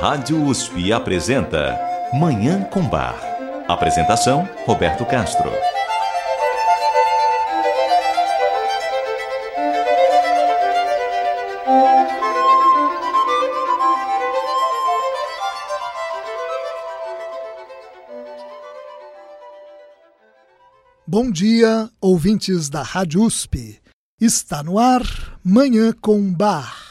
Rádio USP apresenta Manhã com Bar. Apresentação: Roberto Castro. Bom dia, ouvintes da Rádio USP. Está no ar Manhã com Bar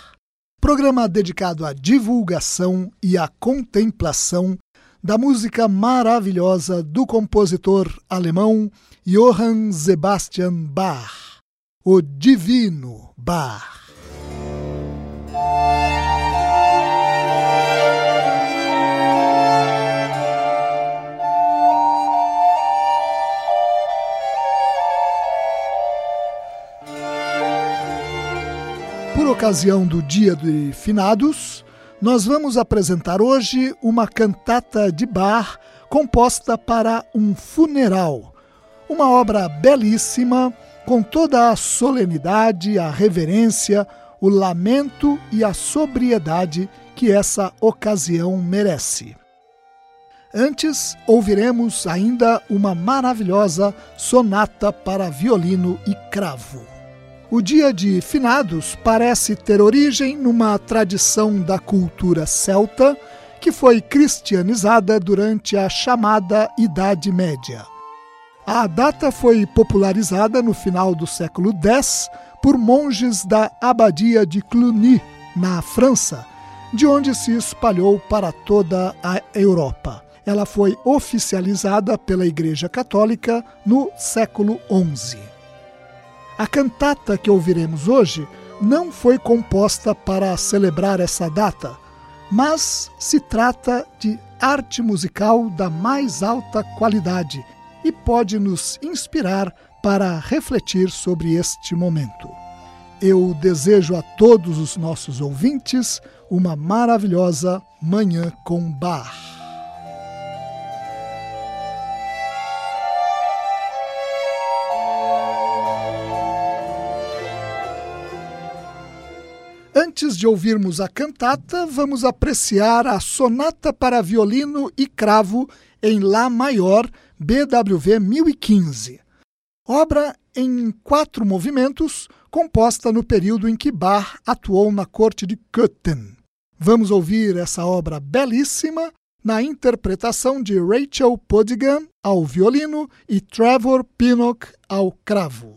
programa dedicado à divulgação e à contemplação da música maravilhosa do compositor alemão Johann Sebastian Bach, o Divino Bach. Por ocasião do Dia de Finados, nós vamos apresentar hoje uma cantata de bar composta para um funeral. Uma obra belíssima, com toda a solenidade, a reverência, o lamento e a sobriedade que essa ocasião merece. Antes, ouviremos ainda uma maravilhosa sonata para violino e cravo. O dia de finados parece ter origem numa tradição da cultura celta que foi cristianizada durante a chamada Idade Média. A data foi popularizada no final do século X por monges da abadia de Cluny, na França, de onde se espalhou para toda a Europa. Ela foi oficializada pela Igreja Católica no século XI. A cantata que ouviremos hoje não foi composta para celebrar essa data, mas se trata de arte musical da mais alta qualidade e pode nos inspirar para refletir sobre este momento. Eu desejo a todos os nossos ouvintes uma maravilhosa Manhã com Bar. Antes de ouvirmos a cantata, vamos apreciar a Sonata para Violino e Cravo em Lá Maior, BWV 1015. Obra em quatro movimentos, composta no período em que Bach atuou na corte de Köthen. Vamos ouvir essa obra belíssima na interpretação de Rachel Podigan ao violino e Trevor Pinnock ao cravo.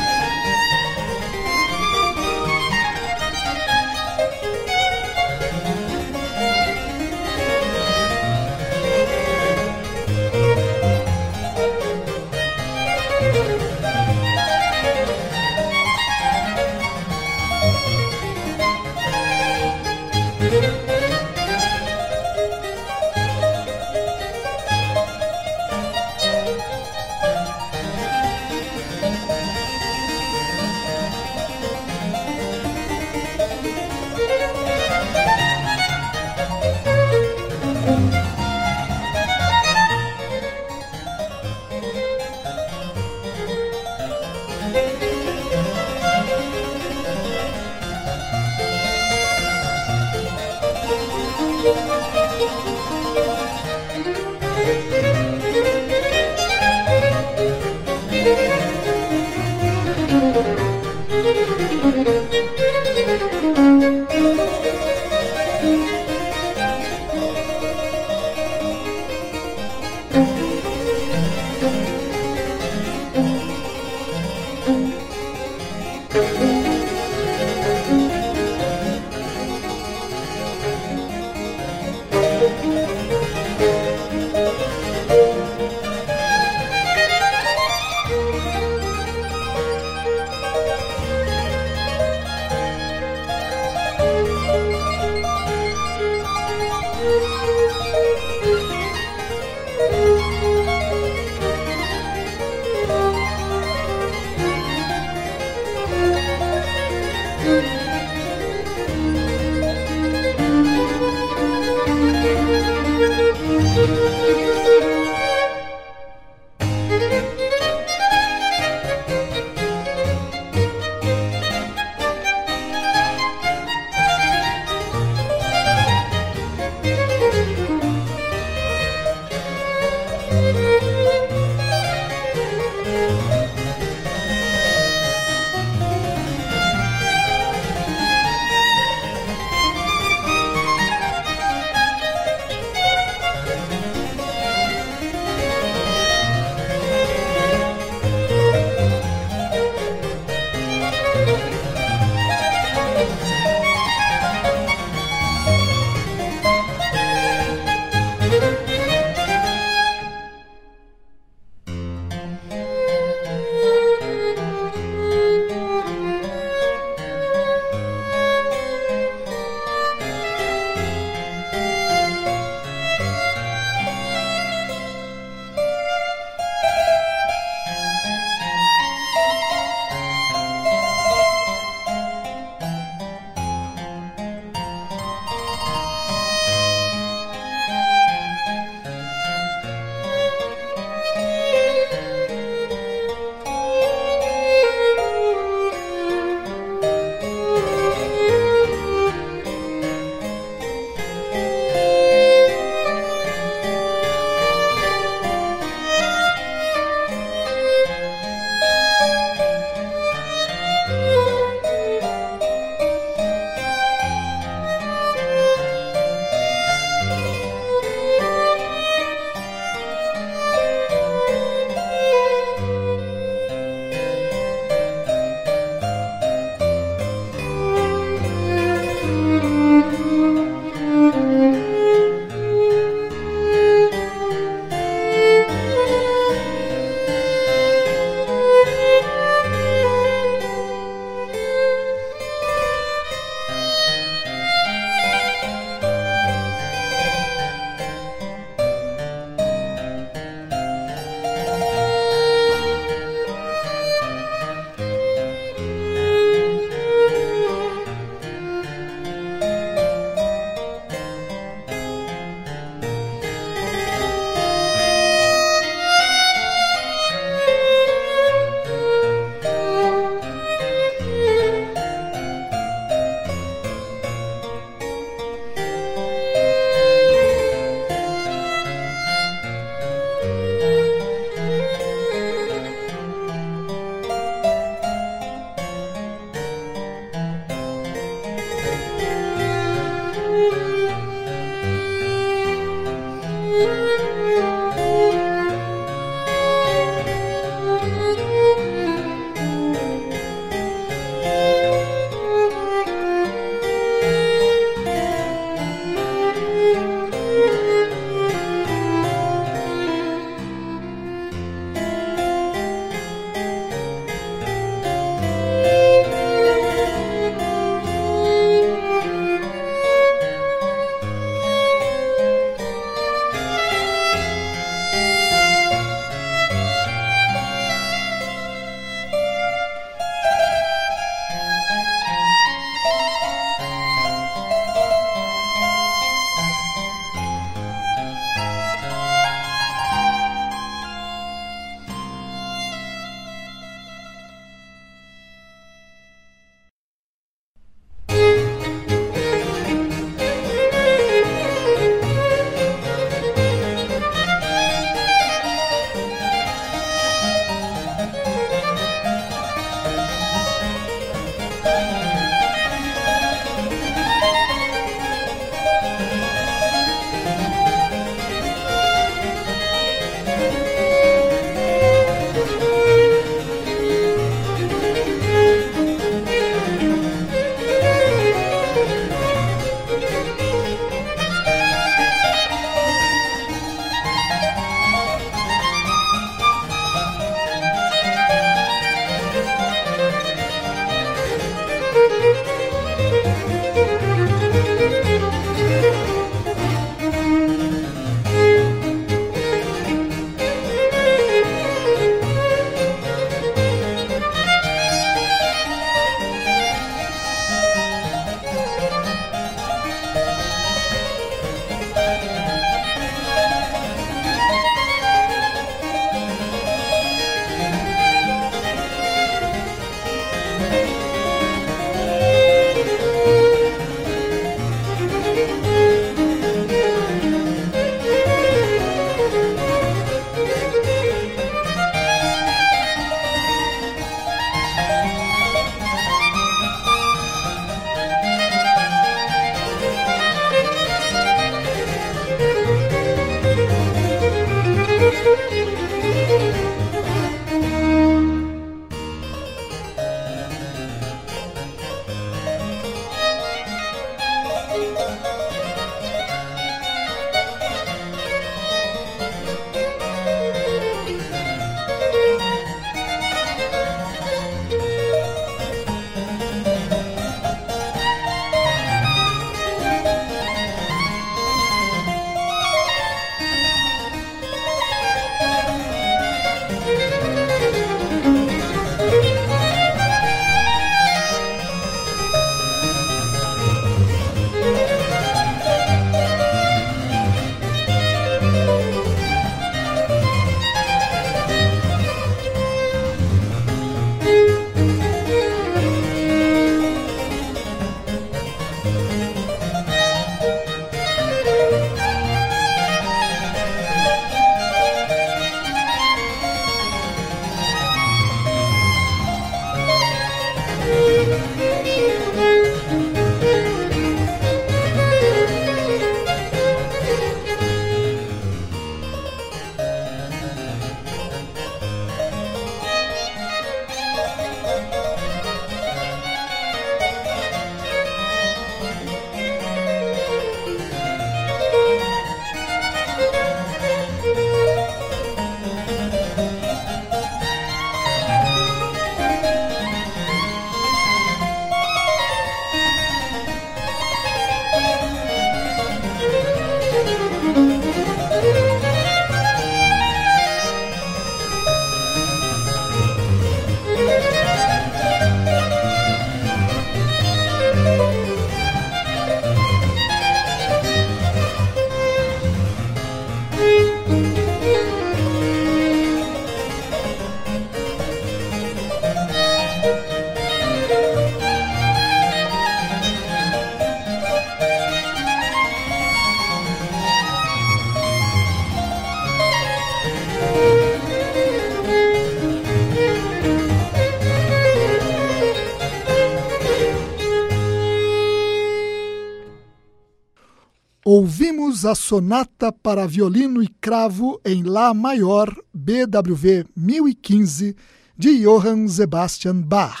A sonata para violino e cravo em Lá maior, BWV 1015, de Johann Sebastian Bach.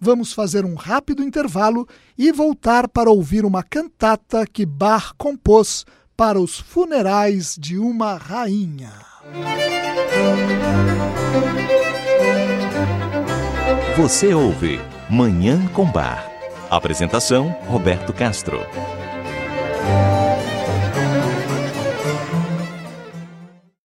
Vamos fazer um rápido intervalo e voltar para ouvir uma cantata que Bach compôs para os funerais de uma rainha. Você ouve Manhã com Bar. Apresentação: Roberto Castro.